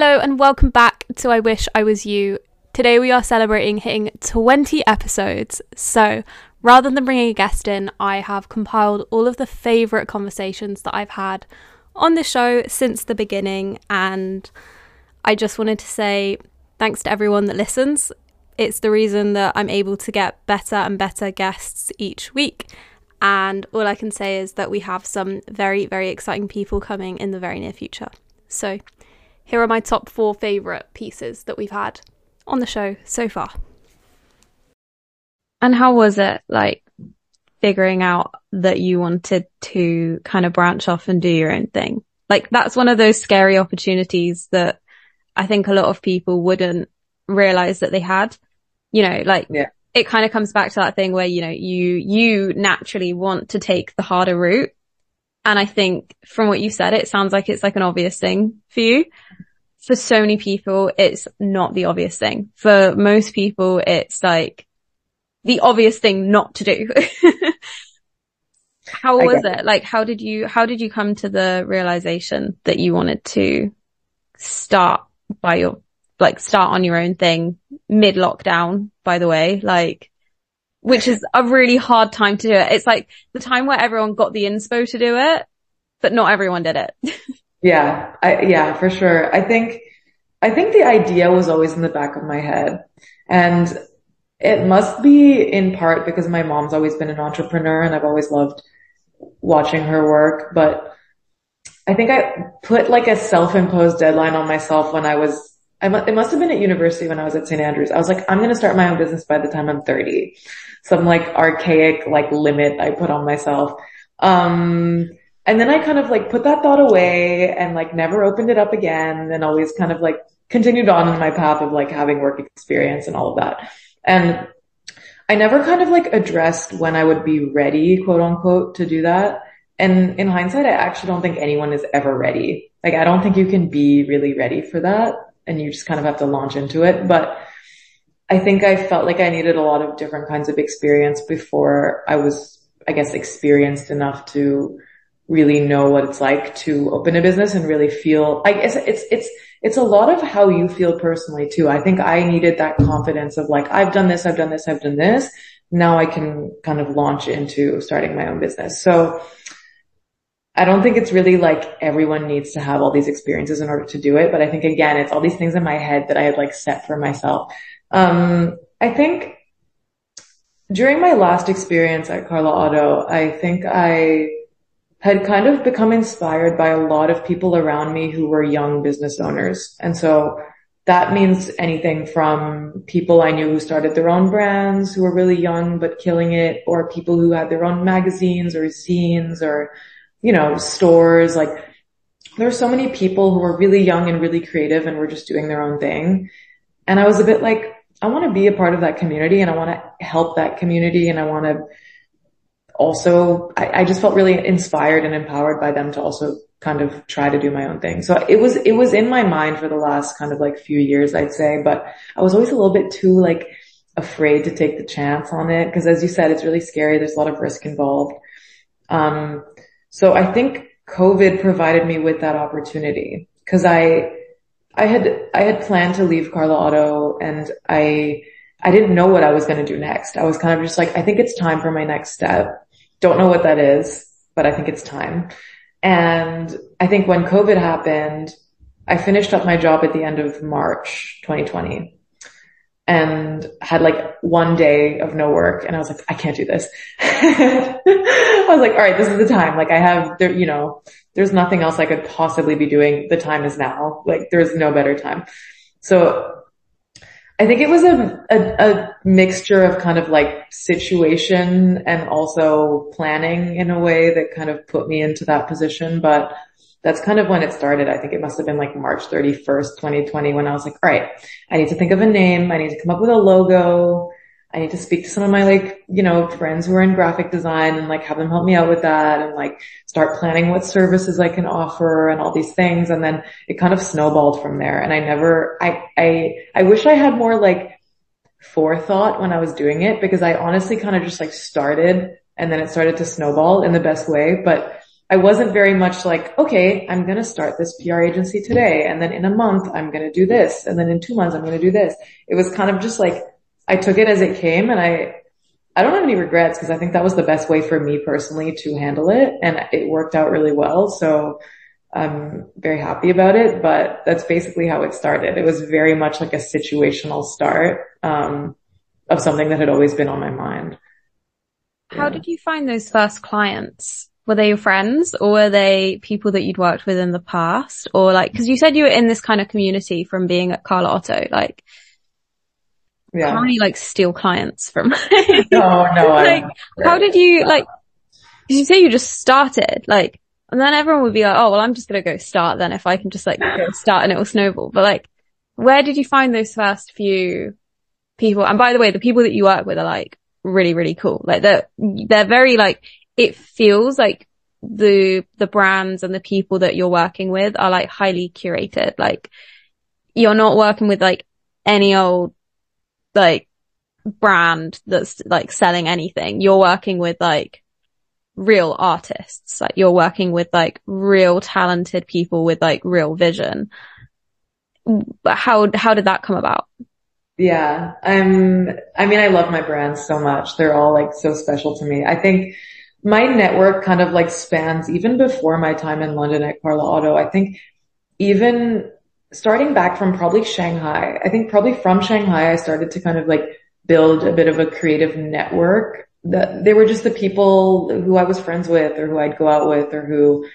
Hello and welcome back to I Wish I Was You. Today we are celebrating hitting 20 episodes. So rather than bringing a guest in, I have compiled all of the favourite conversations that I've had on the show since the beginning. And I just wanted to say thanks to everyone that listens. It's the reason that I'm able to get better and better guests each week. And all I can say is that we have some very, very exciting people coming in the very near future. So here are my top four favourite pieces that we've had on the show so far. And how was it like figuring out that you wanted to kind of branch off and do your own thing? Like that's one of those scary opportunities that I think a lot of people wouldn't realize that they had. You know, like yeah. it kind of comes back to that thing where, you know, you, you naturally want to take the harder route and I think from what you said, it sounds like it's like an obvious thing for you. For so many people, it's not the obvious thing. For most people, it's like the obvious thing not to do. how was it? Like, how did you, how did you come to the realization that you wanted to start by your, like start on your own thing mid lockdown, by the way? Like, which is a really hard time to do it. It's like the time where everyone got the inspo to do it, but not everyone did it. yeah, I, yeah, for sure. I think, I think the idea was always in the back of my head and it must be in part because my mom's always been an entrepreneur and I've always loved watching her work, but I think I put like a self-imposed deadline on myself when I was I, it must have been at university when I was at St. Andrews. I was like, I'm going to start my own business by the time I'm 30 some like archaic like limit I put on myself. Um, and then I kind of like put that thought away and like never opened it up again and always kind of like continued on in my path of like having work experience and all of that. And I never kind of like addressed when I would be ready, quote unquote, to do that. And in hindsight, I actually don't think anyone is ever ready. Like I don't think you can be really ready for that and you just kind of have to launch into it. But I think I felt like I needed a lot of different kinds of experience before I was, I guess, experienced enough to really know what it's like to open a business and really feel, I guess it's, it's, it's a lot of how you feel personally too. I think I needed that confidence of like, I've done this, I've done this, I've done this. Now I can kind of launch into starting my own business. So I don't think it's really like everyone needs to have all these experiences in order to do it. But I think again, it's all these things in my head that I had like set for myself um, I think during my last experience at Karla Otto, I think I had kind of become inspired by a lot of people around me who were young business owners. And so that means anything from people I knew who started their own brands who were really young but killing it or people who had their own magazines or zines or, you know, stores. Like there were so many people who were really young and really creative and were just doing their own thing. And I was a bit like, I want to be a part of that community and I want to help that community and I want to also, I, I, just felt really inspired and empowered by them to also kind of try to do my own thing. So it was, it was in my mind for the last kind of like few years, I'd say, but I was always a little bit too like afraid to take the chance on it. Cause as you said, it's really scary. There's a lot of risk involved. Um, so I think COVID provided me with that opportunity cause I, I had, I had planned to leave Karla Otto and I, I didn't know what I was going to do next. I was kind of just like, I think it's time for my next step. Don't know what that is, but I think it's time. And I think when COVID happened, I finished up my job at the end of March 2020 and had like one day of no work and I was like, I can't do this. I was like, all right, this is the time. Like I have, there, you know, there's nothing else I could possibly be doing. The time is now. Like there's no better time. So I think it was a, a, a mixture of kind of like situation and also planning in a way that kind of put me into that position. But that's kind of when it started. I think it must have been like March 31st, 2020 when I was like, all right, I need to think of a name. I need to come up with a logo. I need to speak to some of my like, you know, friends who are in graphic design and like have them help me out with that and like start planning what services I can offer and all these things. And then it kind of snowballed from there. And I never, I, I, I wish I had more like forethought when I was doing it because I honestly kind of just like started and then it started to snowball in the best way. But I wasn't very much like, okay, I'm going to start this PR agency today. And then in a month, I'm going to do this. And then in two months, I'm going to do this. It was kind of just like, I took it as it came and I, I don't have any regrets because I think that was the best way for me personally to handle it. And it worked out really well. So I'm very happy about it, but that's basically how it started. It was very much like a situational start, um, of something that had always been on my mind. How yeah. did you find those first clients? Were they your friends or were they people that you'd worked with in the past or like, cause you said you were in this kind of community from being at Karla Otto, like, yeah. how many like steal clients from? no, no. like, how did you like, did you say you just started like, and then everyone would be like, oh, well, I'm just going to go start then if I can just like go start and it will snowball. But like, where did you find those first few people? And by the way, the people that you work with are like really, really cool. Like they're, they're very like it feels like the, the brands and the people that you're working with are like highly curated. Like you're not working with like any old, like brand that's like selling anything. You're working with like real artists. Like you're working with like real talented people with like real vision. How, how did that come about? Yeah. I'm, I mean, I love my brands so much. They're all like so special to me. I think my network kind of like spans even before my time in London at Karla Otto. I think even starting back from probably Shanghai, I think probably from Shanghai, I started to kind of like build a bit of a creative network that they were just the people who I was friends with or who I'd go out with or who,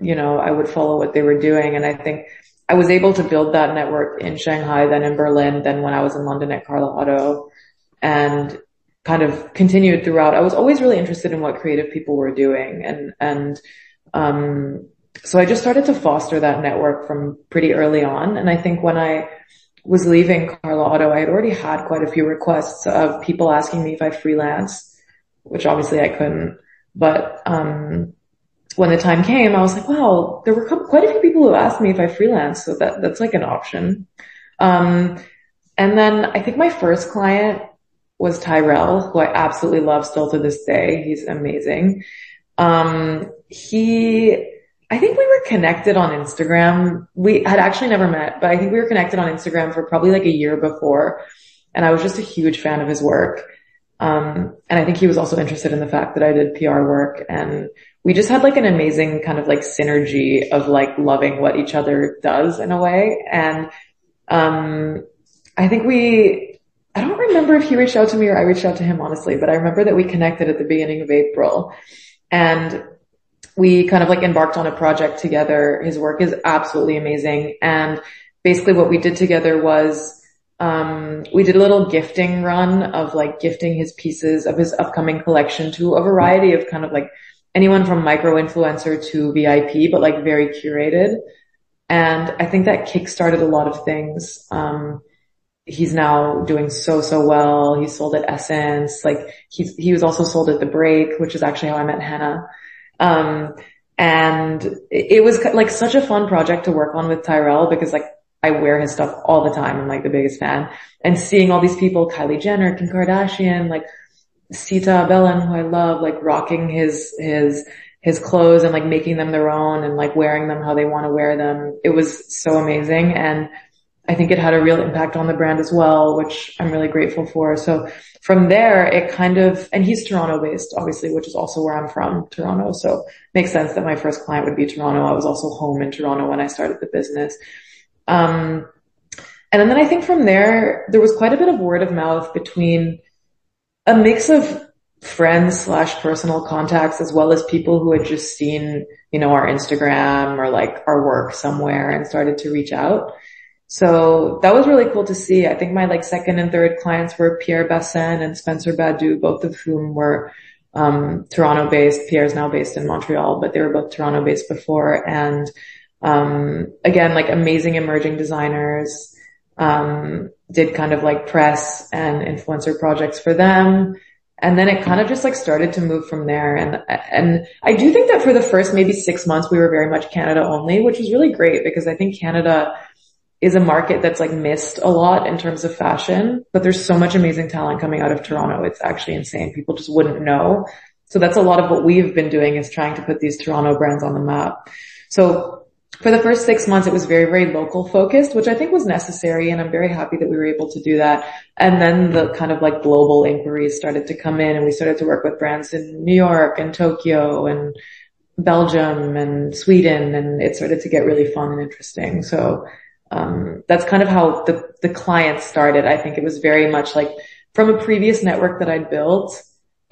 you know, I would follow what they were doing. And I think I was able to build that network in Shanghai, then in Berlin, then when I was in London at Karla Otto. And kind of continued throughout. I was always really interested in what creative people were doing and, and, um, so I just started to foster that network from pretty early on. And I think when I was leaving Karla Otto, I had already had quite a few requests of people asking me if I freelance, which obviously I couldn't. But, um, when the time came, I was like, wow, there were quite a few people who asked me if I freelance. So that, that's like an option. Um, and then I think my first client was Tyrell, who I absolutely love still to this day. He's amazing. Um, he, I think we were connected on Instagram. We had actually never met, but I think we were connected on Instagram for probably like a year before. And I was just a huge fan of his work. Um, and I think he was also interested in the fact that I did PR work and we just had like an amazing kind of like synergy of like loving what each other does in a way. And, um, I think we, I don't remember if he reached out to me or I reached out to him, honestly, but I remember that we connected at the beginning of April and we kind of like embarked on a project together. His work is absolutely amazing. And basically what we did together was, um, we did a little gifting run of like gifting his pieces of his upcoming collection to a variety of kind of like anyone from micro influencer to VIP, but like very curated. And I think that kickstarted a lot of things. Um, he's now doing so, so well. He sold at SSENSE. Like he's, he was also sold at The Break, which is actually how I met Hannah. Um, and it, was like such a fun project to work on with Tyrell because like I wear his stuff all the time. I'm like the biggest fan and seeing all these people, Kylie Jenner, Kim Kardashian, like Sita Abellán, who I love, like rocking his, his, his clothes and like making them their own and like wearing them how they want to wear them. It was so amazing. And I think it had a real impact on the brand as well, which I'm really grateful for. So from there, it kind of, and he's Toronto based, obviously, which is also where I'm from, Toronto. So makes sense that my first client would be Toronto. I was also home in Toronto when I started the business. Um, and then I think from there, there was quite a bit of word of mouth between a mix of friends slash personal contacts as well as people who had just seen, you know, our Instagram or like our work somewhere and started to reach out. So that was really cool to see. I think my like second and third clients were Pierre Bassin and Spencer Badu, both of whom were um, Toronto based. Pierre is now based in Montreal, but they were both Toronto based before. And um, again, like amazing emerging designers. Um, did kind of like press and influencer projects for them. And then it kind of just like started to move from there. And, and I do think that for the first maybe six months, we were very much Canada only, which was really great because I think Canada is a market that's like missed a lot in terms of fashion, but there's so much amazing talent coming out of Toronto. It's actually insane. People just wouldn't know. So that's a lot of what we've been doing is trying to put these Toronto brands on the map. So for the first six months, it was very, very local focused, which I think was necessary. And I'm very happy that we were able to do that. And then the kind of like global inquiries started to come in and we started to work with brands in New York and Tokyo and Belgium and Sweden. And it started to get really fun and interesting. So, um, that's kind of how the, the client started. I think it was very much like from a previous network that I'd built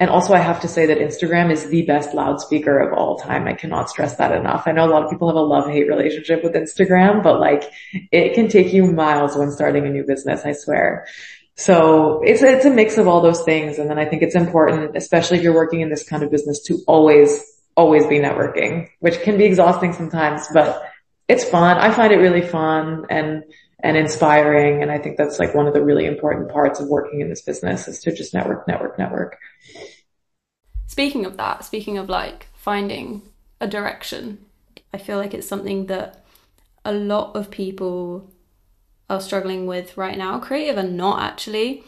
and also I have to say that Instagram is the best loudspeaker of all time. I cannot stress that enough. I know a lot of people have a love hate relationship with Instagram, but like it can take you miles when starting a new business, I swear. So it's, it's a mix of all those things. And then I think it's important, especially if you're working in this kind of business to always, always be networking, which can be exhausting sometimes, but it's fun. I find it really fun and, and inspiring. And I think that's like one of the really important parts of working in this business is to just network, network, network. Speaking of that, speaking of like finding a direction, I feel like it's something that a lot of people are struggling with right now, creative and not actually,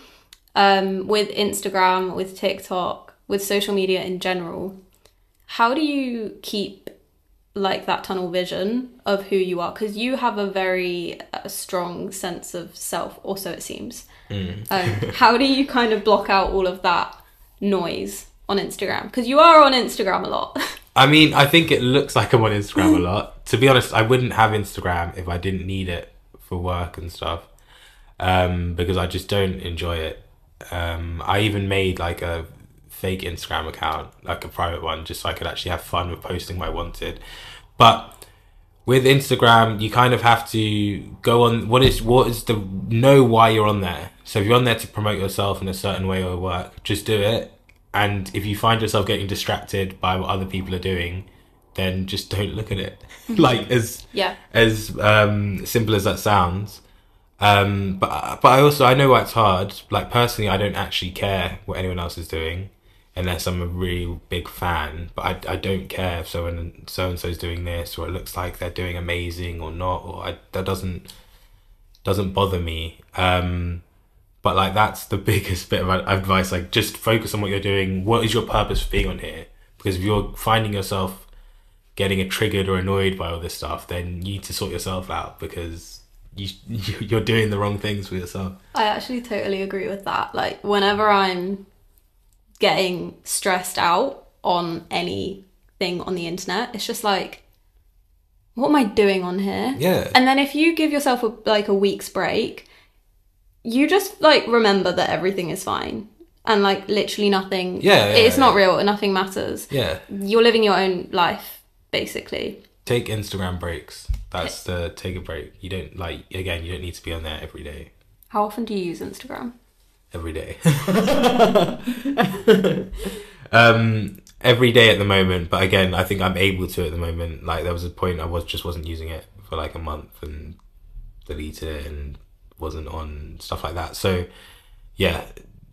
um, with Instagram, with TikTok, with social media in general. How do you keep like that tunnel vision of who you are? Because you have a very uh, strong sense of self, also, it seems. Mm. um, how do you kind of block out all of that noise on Instagram? Because you are on Instagram a lot. I mean, I think it looks like I'm on Instagram a lot. To be honest, I wouldn't have Instagram if I didn't need it for work and stuff. Um, because I just don't enjoy it. Um, I even made like a fake Instagram account, like a private one, just so I could actually have fun with posting what I wanted. But with Instagram, you kind of have to go on what is what is the know why you're on there. So if you're on there to promote yourself in a certain way or work, just do it and if you find yourself getting distracted by what other people are doing, then just don't look at it. Like as yeah as um, simple as that sounds. Um, but but I also I know why it's hard. Like personally, I don't actually care what anyone else is doing, unless I'm a really big fan. But I, I don't care if so and so and doing this or it looks like they're doing amazing or not. Or I, that doesn't doesn't bother me. Um, but like that's the biggest bit of advice. Like just focus on what you're doing. What is your purpose for being on here? Because if you're finding yourself getting triggered or annoyed by all this stuff, then you need to sort yourself out because you you're doing the wrong things for yourself. I actually totally agree with that. Like whenever I'm getting stressed out on anything on the internet, it's just like what am I doing on here? Yeah. And then if you give yourself a, like a week's break, you just like remember that everything is fine and like literally nothing yeah, yeah it's yeah. not real nothing matters. Yeah. You're living your own life basically. Take instagram breaks. That's the take a break. You don't like again you don't need to be on there every day. How often do you use instagram every day um every day at the moment but again i think i'm able to at the moment like there was a point i was just wasn't using it for like a month and deleted it and wasn't on stuff like that. So yeah,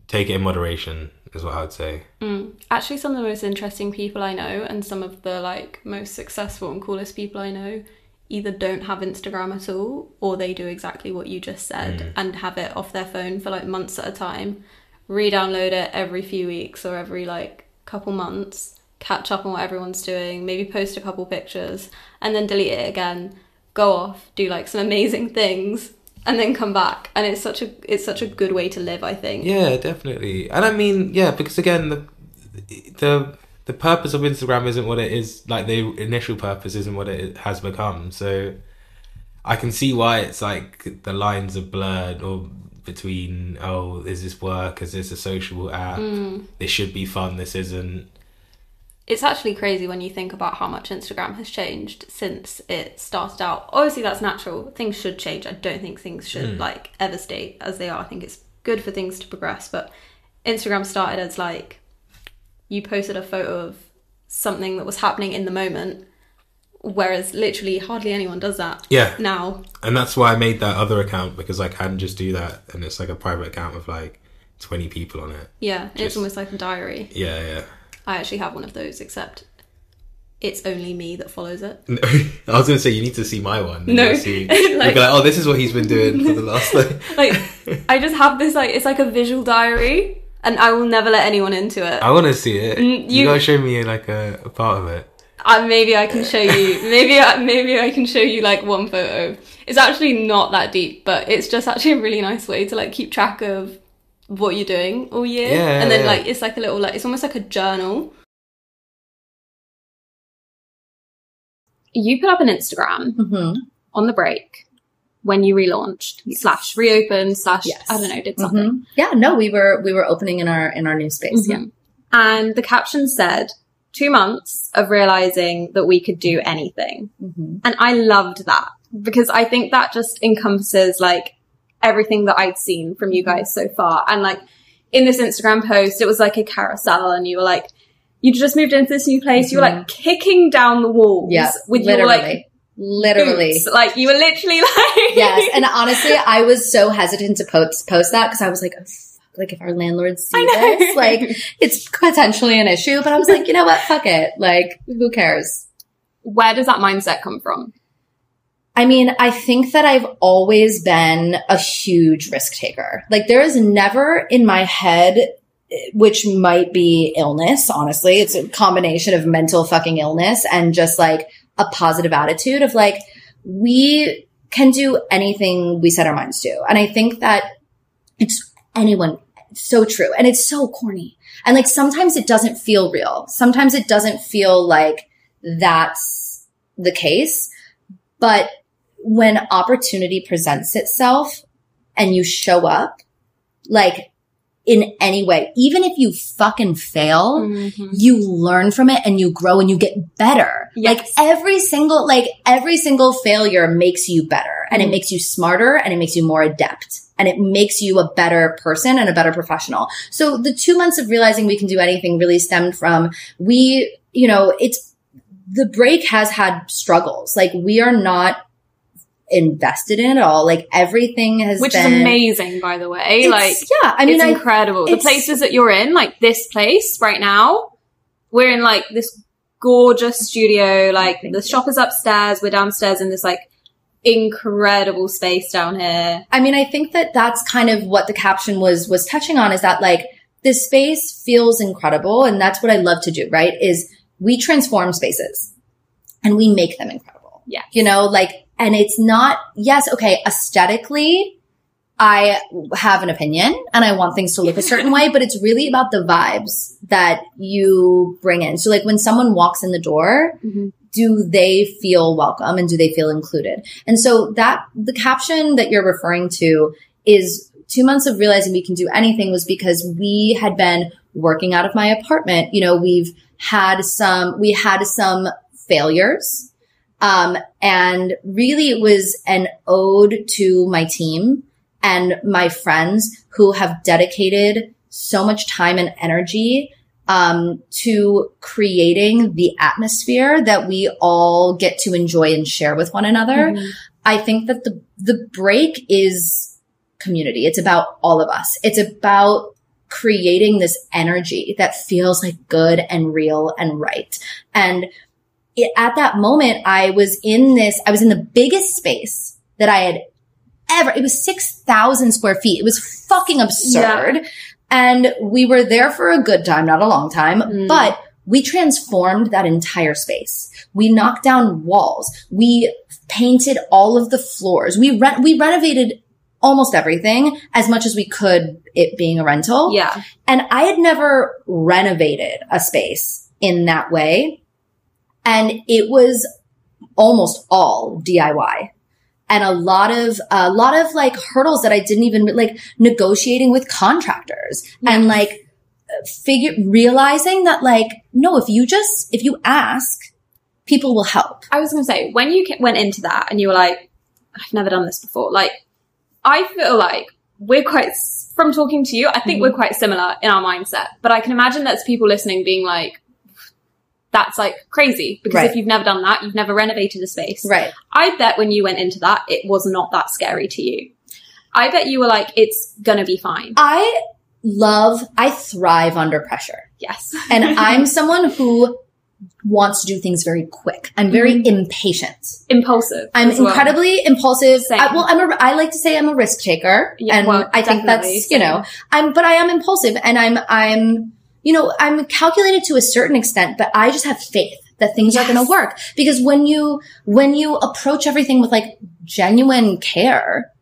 take it in moderation is what I would say. Mm. Actually, some of the most interesting people I know and some of the like most successful and coolest people I know either don't have Instagram at all or they do exactly what you just said mm. and have it off their phone for like months at a time, re-download it every few weeks or every like couple months, catch up on what everyone's doing, maybe post a couple pictures and then delete it again, go off, do like some amazing things and then come back. And it's such a it's such a good way to live i think. Yeah definitely. And i mean yeah because again the the the purpose of instagram isn't what it is like the initial purpose isn't what it has become so i can see why it's like the lines are blurred or between oh is this work is this a social app mm. this should be fun this isn't it's actually crazy when you think about how much Instagram has changed since it started out. Obviously, that's natural. Things should change. I don't think things should mm. like ever stay as they are. I think it's good for things to progress. But Instagram started as like you posted a photo of something that was happening in the moment, whereas literally hardly anyone does that. Yeah. Now. And that's why I made that other account because I can just do that, and it's like a private account with like twenty people on it. Yeah, just, it's almost like a diary. Yeah, yeah. I actually have one of those, except it's only me that follows it. No, I was going to say you need to see my one. No, see, like, like, oh, this is what he's been doing for the last like. like I just have this like it's like a visual diary, and I will never let anyone into it. I want to see it. Mm, you, you- gotta show me like a, a part of it. Uh, maybe I can show you. Maybe I, maybe I can show you like one photo. It's actually not that deep, but it's just actually a really nice way to like keep track of what you're doing all year. Yeah, and then yeah. like it's like a little like it's almost like a journal. You put up an Instagram Mhm. on the break when you relaunched slash reopened slash Yes. I don't know did something. Mhm. Yeah, no, we were we were opening in our in our new space. Yeah. Mhm. And the caption said, two months of realizing that we could do anything. Mhm. And I loved that because I think that just encompasses like everything that I'd seen from you guys so far. And like in this Instagram post, it was like a carousel and you were like, you just moved into this new place. You were like kicking down the walls Yeah, with your literally, like literally. boots. Like you were literally like, yes, and honestly, I was so hesitant to post post that because I was like, oh, fuck, like if our landlords see this, like it's potentially an issue. But I was like, you know what? Fuck it. Like, who cares? where does that mindset come from? I mean, I think that I've always been a huge risk taker. Like, there is never in my head, which might be illness, honestly. It's a combination of mental fucking illness and just like a positive attitude of like, we can do anything we set our minds to. And I think that it's anyone, it's so true. And it's so corny. And like, sometimes it doesn't feel real. Sometimes it doesn't feel like that's the case. But when opportunity presents itself and you show up, like in any way, even if you fucking fail, Mm-hmm. you learn from it and you grow and you get better. Yes. Like every single, like every single failure makes you better and it Mhm. makes you smarter and it makes you more adept and it makes you a better person and a better professional. So the two months of realizing we can do anything really stemmed from we, you know, it's the break has had struggles. Like we are not invested in it at all. Like everything has Which been is amazing, by the way. It's- like, yeah, I mean, it's I, incredible. The places that you're in, like this place right now, we're in like this gorgeous studio. Like the you. shop is upstairs. We're downstairs in this like incredible space down here. I mean, I think that that's kind of what the caption was was touching on is that like this space feels incredible and that's what I love to do, right? Is we transform spaces and we make them incredible. Yeah. You know, like and it's not yes, okay, aesthetically I have an opinion and I want things to look a certain way, but it's really about the vibes that you bring in. So like when someone walks in the door, mm-hmm. do they feel welcome and do they feel included? And so that the caption that you're referring to is two months of realizing we can do anything was because we had been working out of my apartment. You know, we've had some, we had some failures. Um, and really it was an ode to my team and my friends who have dedicated so much time and energy um, to creating the atmosphere that we all get to enjoy and share with one another. Mm-hmm. I think that the the break is community. It's about all of us. It's about creating this energy that feels like good and real and right. And it, at that moment, I was in this. I was in the biggest space that I had ever. It was six thousand square feet. It was fucking absurd. And we were there for a good time, not a long time, Mm. but we transformed that entire space. We knocked down walls. We painted all of the floors. We re- we renovated almost everything as much as we could, it being a rental. Yeah. And I had never renovated a space in that way. And it was almost all DIY and a lot of, a lot of like hurdles that I didn't even like negotiating with contractors and like figure, realizing that like, no, if you just, if you ask, people will help. I was going to say, when you went into that and you were like, I've never done this before, like, I feel like we're quite, from talking to you, I think Mhm. we're quite similar in our mindset. But I can imagine that's people listening being like, that's like crazy because Right. if you've never done that, you've never renovated a space. Right. I bet when you went into that, it was not that scary to you. I bet you were like, it's gonna be fine. I love, I thrive under pressure. Yes. And I'm someone who wants to do things very quick. I'm very Mhm. impatient. Impulsive. I'm well. incredibly impulsive. Same. I, well, I'm a, I like to say I'm a risk taker. Yeah, and well, I think that's, you know, I'm, but I am impulsive and I'm, I'm, you know, I'm calculated to a certain extent, but I just have faith that things are going to work because when you, when you approach everything with like genuine care,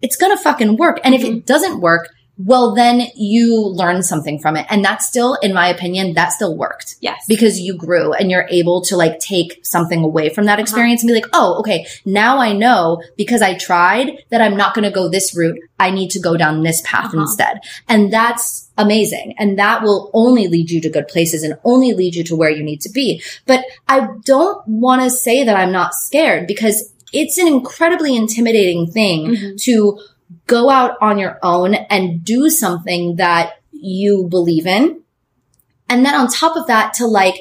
it's going to fucking work. And if Mm-hmm. it doesn't work, well, then you learn something from it. And that still, in my opinion, that still worked Yes. because you grew and you're able to like take something away from Uh-huh. that experience and be like, oh, okay, now I know because I tried that I'm not going to go this route. I need to go down this path Uh-huh. instead. And that's amazing. And that will only lead you to good places and only lead you to where you need to be. But I don't want to say that I'm not scared because it's an incredibly intimidating thing Mhm. to go out on your own and do something that you believe in. And then on top of that, to like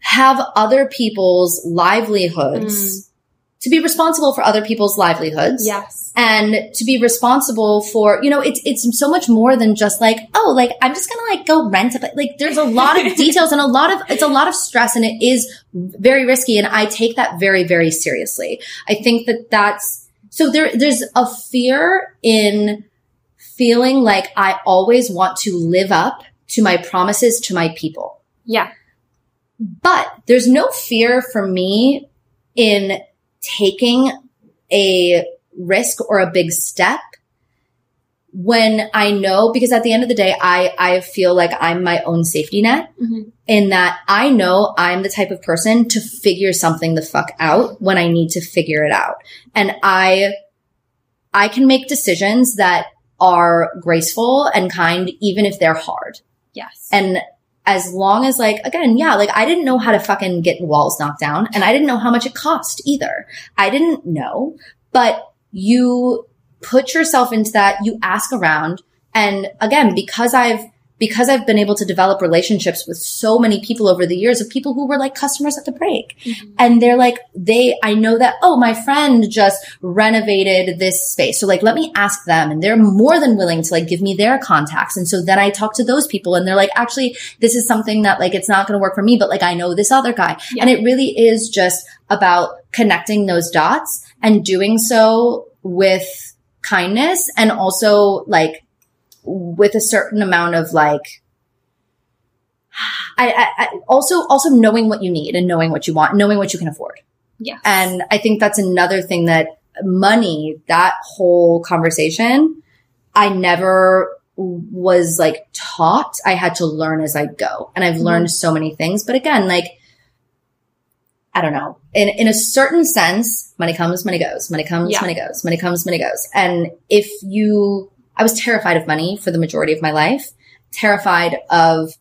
have other people's livelihoods, hmm. to be responsible for other people's livelihoods. Yes. And to be responsible for, you know, it's, it's so much more than just like, oh, like, I'm just going to like go rent a, like, there's a lot of details and a lot of, it's a lot of stress and it is very risky. And I take that very, very seriously. I think that that's, so there, there's a fear in feeling like I always want to live up to my promises to my people. Yeah. But there's no fear for me in taking a risk or a big step when I know, because at the end of the day, I, I feel like I'm my own safety net Mhm. in that I know I'm the type of person to figure something the fuck out when I need to figure it out. And I, I can make decisions that are graceful and kind, even if they're hard. Yes. And as long as like, again, yeah, like I didn't know how to fucking get walls knocked down and I didn't know how much it cost either. I didn't know, but you put yourself into that, you ask around. And again, because I've, because I've been able to develop relationships with so many people over the years of people who were like customers at the break. Mm-hmm. And they're like, they, I know that, oh, my friend just renovated this space. So like, let me ask them. And they're more than willing to like give me their contacts. And so then I talk to those people and they're like, actually, this is something that like, it's not going to work for me, but like, I know this other guy. Yeah. And it really is just about connecting those dots and doing so with kindness and also like with a certain amount of like, I, I, I also also knowing what you need and knowing what you want, knowing what you can afford. Yeah. And I think that's another thing that money, that whole conversation, I never was like taught. I had to learn as I go. And I've mm-hmm. learned so many things. But again, like, I don't know. In, in a certain sense, money comes, money goes, money comes, Yeah. money goes, money comes, money goes. And if you, I was terrified of money for the majority of my life, terrified of,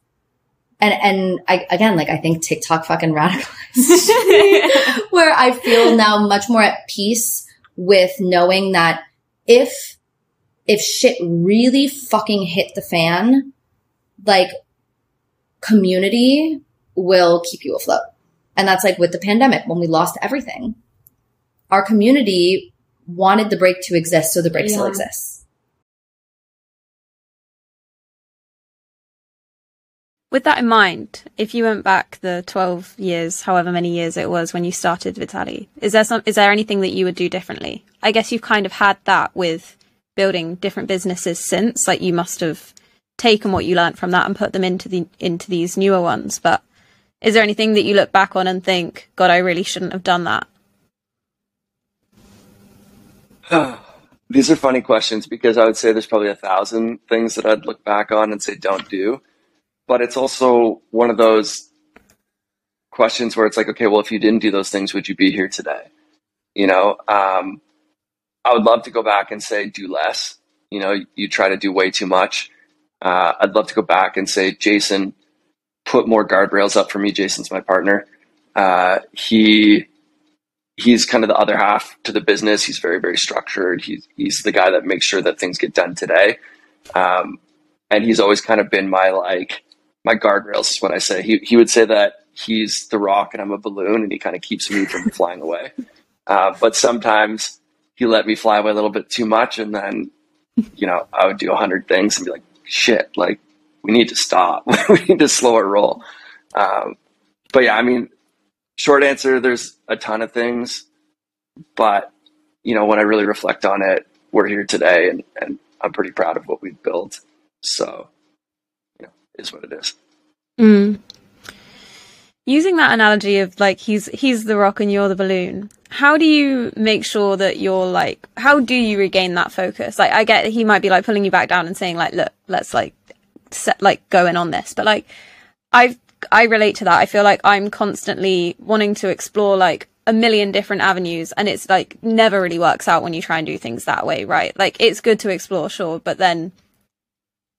and, and I, again, like I think TikTok fucking radicalized where I feel now much more at peace with knowing that if, if shit really fucking hit the fan, like community will keep you afloat. And that's like with the pandemic when we lost everything. Our community wanted the break to exist, so the break still exists. With that in mind, if you went back the 12 years, however many years it was when you started Vitaly, is there some, is there anything that you would do differently? I guess you've kind of had that with building different businesses since, like you must have taken what you learned from that and put them into the, into these newer ones. But is there anything that you look back on and think, God, I really shouldn't have done that? These are funny questions because I would say there's probably a thousand things that I'd look back on and say don't do. But it's also one of those questions where it's like, okay, well, if you didn't do those things, would you be here today? You know, um, I would love to go back and say do less. You know, you try to do way too much. Uh, I'd love to go back and say, Jason, put more guardrails up for me. Jason's my partner. Uh, he he's kind of the other half to the business. He's very, very structured. He's he's the guy that makes sure that things get done today. Um, and he's always kind of been my like my guardrails is what I say. He he would say that he's the rock and I'm a balloon, and he kind of keeps me from flying away. Uh, but sometimes he let me fly away a little bit too much, and then you know I would do a hundred things and be like, shit, like we need to stop. we need to slow our roll. Um, but yeah, I mean, short answer, there's a ton of things, but you know, when I really reflect on it, we're here today and, and I'm pretty proud of what we've built. So, you know, is what it is. Mm. Using that analogy of like he's he's the rock and you're the balloon. How do you make sure that you're like how do you regain that focus? Like I get he might be like pulling you back down and saying like look, let's like set like going on this. But like I've I relate to that. I feel like I'm constantly wanting to explore like a million different avenues and it's like never really works out when you try and do things that way, right? Like it's good to explore, sure, but then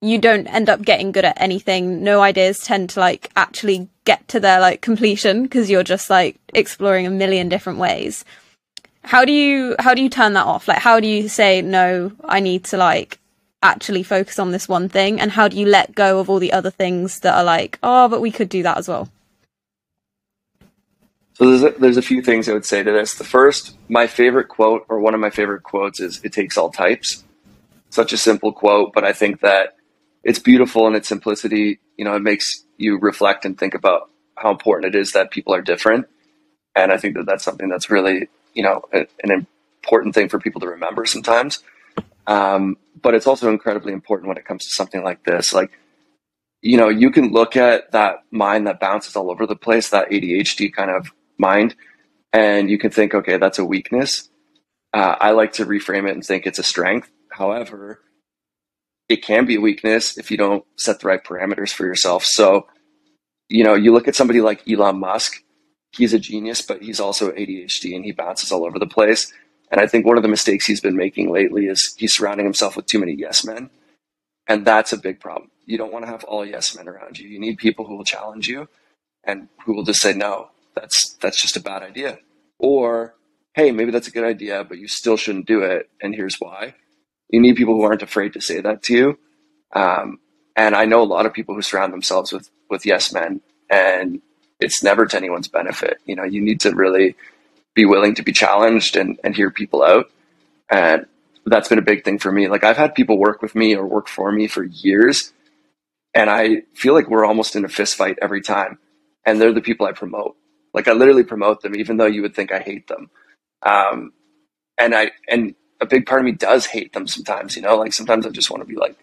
you don't end up getting good at anything. No ideas tend to like actually get to their like completion because you're just like exploring a million different ways. How do you how do you turn that off? Like how do you say no, I need to like actually focus on this one thing and how do you let go of all the other things that are like, oh, but we could do that as well? So there's a, there's a few things I would say to this. The first, my favorite quote, or one of my favorite quotes, is "It takes all types." Such a simple quote, but I think that it's beautiful in its simplicity. You know, it makes you reflect and think about how important it is that people are different, and I think that that's something that's really you know an important thing for people to remember sometimes. Um, but it's also incredibly important when it comes to something like this. Like, you know, you can look at that mind that bounces all over the place, that ADHD kind of mind and you can think, okay, that's a weakness. Uh, I like to reframe it and think it's a strength. However, it can be a weakness if you don't set the right parameters for yourself. So, you know, you look at somebody like Elon Musk, he's a genius, but he's also ADHD and he bounces all over the place. And I think one of the mistakes he's been making lately is he's surrounding himself with too many yes men. And that's a big problem. You don't want to have all yes men around you. You need people who will challenge you and who will just say, no, that's that's just a bad idea. Or, hey, maybe that's a good idea, but you still shouldn't do it, and here's why. You need people who aren't afraid to say that to you. Um, and I know a lot of people who surround themselves with with yes men, and it's never to anyone's benefit. You know, you need to really be willing to be challenged and, and hear people out. And that's been a big thing for me. Like I've had people work with me or work for me for years, and I feel like we're almost in a fist fight every time. And they're the people I promote. Like I literally promote them, even though you would think I hate them. Um, and I and a big part of me does hate them sometimes. You know, like sometimes I just want to be like,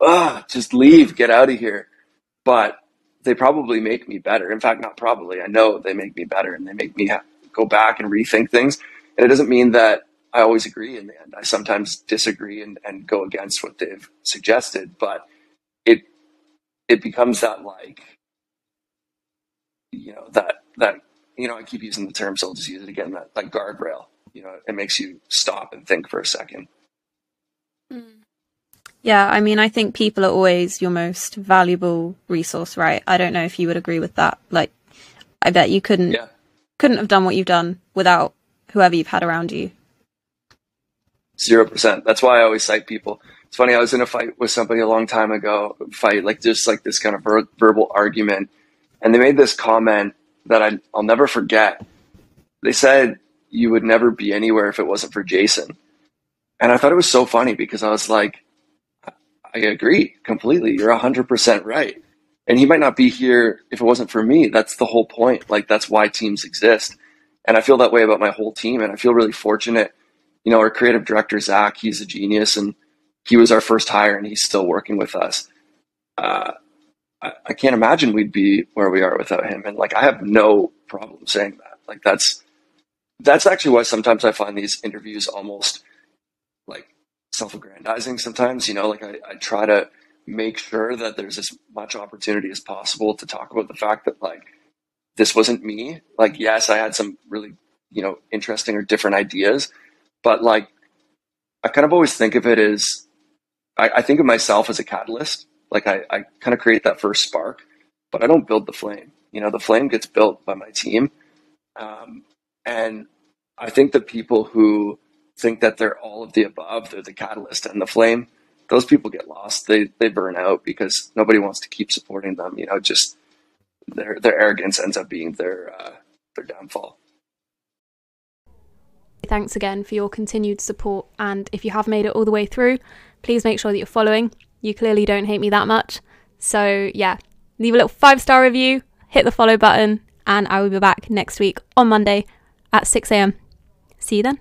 ah, just leave, get out of here. But they probably make me better. In fact, not probably. I know they make me better, and they make me go back and rethink things. And it doesn't mean that I always agree in the end. I sometimes disagree and, and go against what they've suggested, but it it becomes that like you know that that you know I keep using the term, so I'll just use it again. That like guardrail, you know, it makes you stop and think for a second. Hmm. Yeah, I mean, I think people are always your most valuable resource, right? I don't know if you would agree with that. Like, I bet you couldn't Yeah. Couldn't have done what you've done without whoever you've had around you. Zero percent. That's why I always cite people. It's funny. I was in a fight with somebody a long time ago. Fight like just like this kind of ver- verbal argument, and they made this comment that I, I'll never forget. They said you would never be anywhere if it wasn't for Jason, and I thought it was so funny because I was like, I agree completely. You're hundred percent right, and he might not be here if it wasn't for me. That's the whole point. Like that's why teams exist, and I feel that way about my whole team, and I feel really fortunate you know, our creative director, Zach, he's a genius and he was our first hire and he's still working with us. Uh, I, I can't imagine we'd be where we are without him. And like, I have no problem saying that. Like, that's, that's actually why sometimes I find these interviews almost like self aggrandizing sometimes, you know, like I, I try to make sure that there's as much opportunity as possible to talk about the fact that like, this wasn't me. Like, yes, I had some really, you know, interesting or different ideas, but like I kind of always think of it as I, I think of myself as a catalyst. Like I, I kind of create that first spark, but I don't build the flame. You know, the flame gets built by my team. Um, and I think the people who think that they're all of the above, they're the catalyst and the flame, those people get lost. They they burn out because nobody wants to keep supporting them. You know, just their their arrogance ends up being their uh, their downfall. Thanks again for your continued support. And if you have made it all the way through, please make sure that you're following. You clearly don't hate me that much. So, yeah, leave a little five star review, hit the follow button, and I will be back next week on Monday at 6 a.m. See you then.